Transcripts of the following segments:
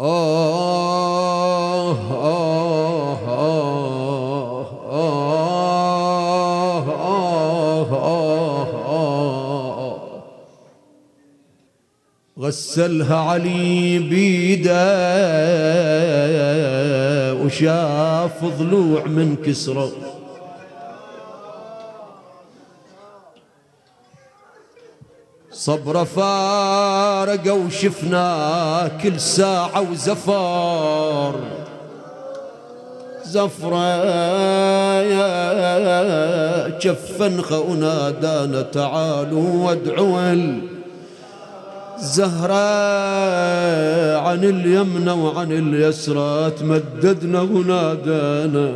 آه آه آه آه آه غسلها علي بيده وشاف ضلوع من كسره صبر فارق وشفنا كل ساعة وزفار زفرة يا جفنخ ونادانا تعالوا وادعوا زهرة عن اليمنى وعن اليسرى تمددنا ونادانا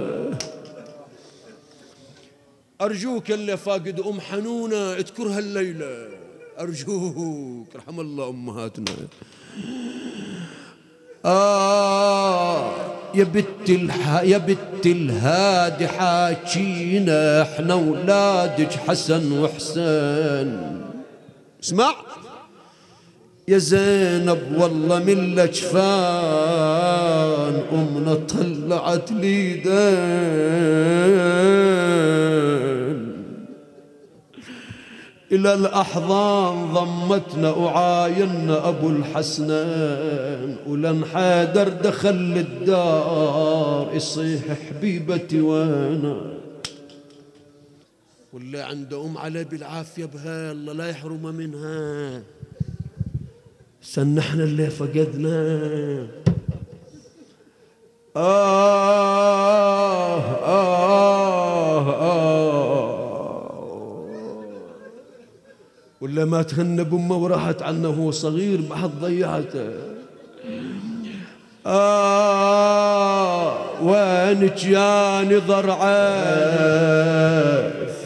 أرجوك اللي فاقد أم حنونة اذكرها الليلة. أرجوك رحم الله أمهاتنا. آه يا بت الح... يا بت الهادي حاكينا إحنا ولادك حسن وحسين. اسمع. يا زينب والله من لجفان أمنا طلعت ليدين. إلى الأحضان ضمتنا وعاينا أبو الحسنين ولن حيدر دخل الدار يصيح حبيبتي وأنا واللي عنده أم علي بالعافية بها الله لا يحرم منها. سنحنا اللي فقدنا. آه. ولا ما تهنى بأمه وراحت عنه وهو صغير بعد ضيعته. آه وينك يا ضرعه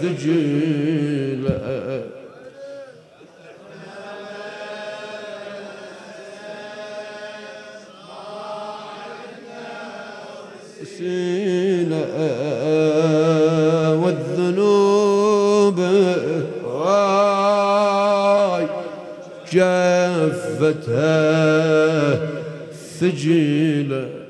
ثجيله. سينا والذنوب واي جفتها ثجيله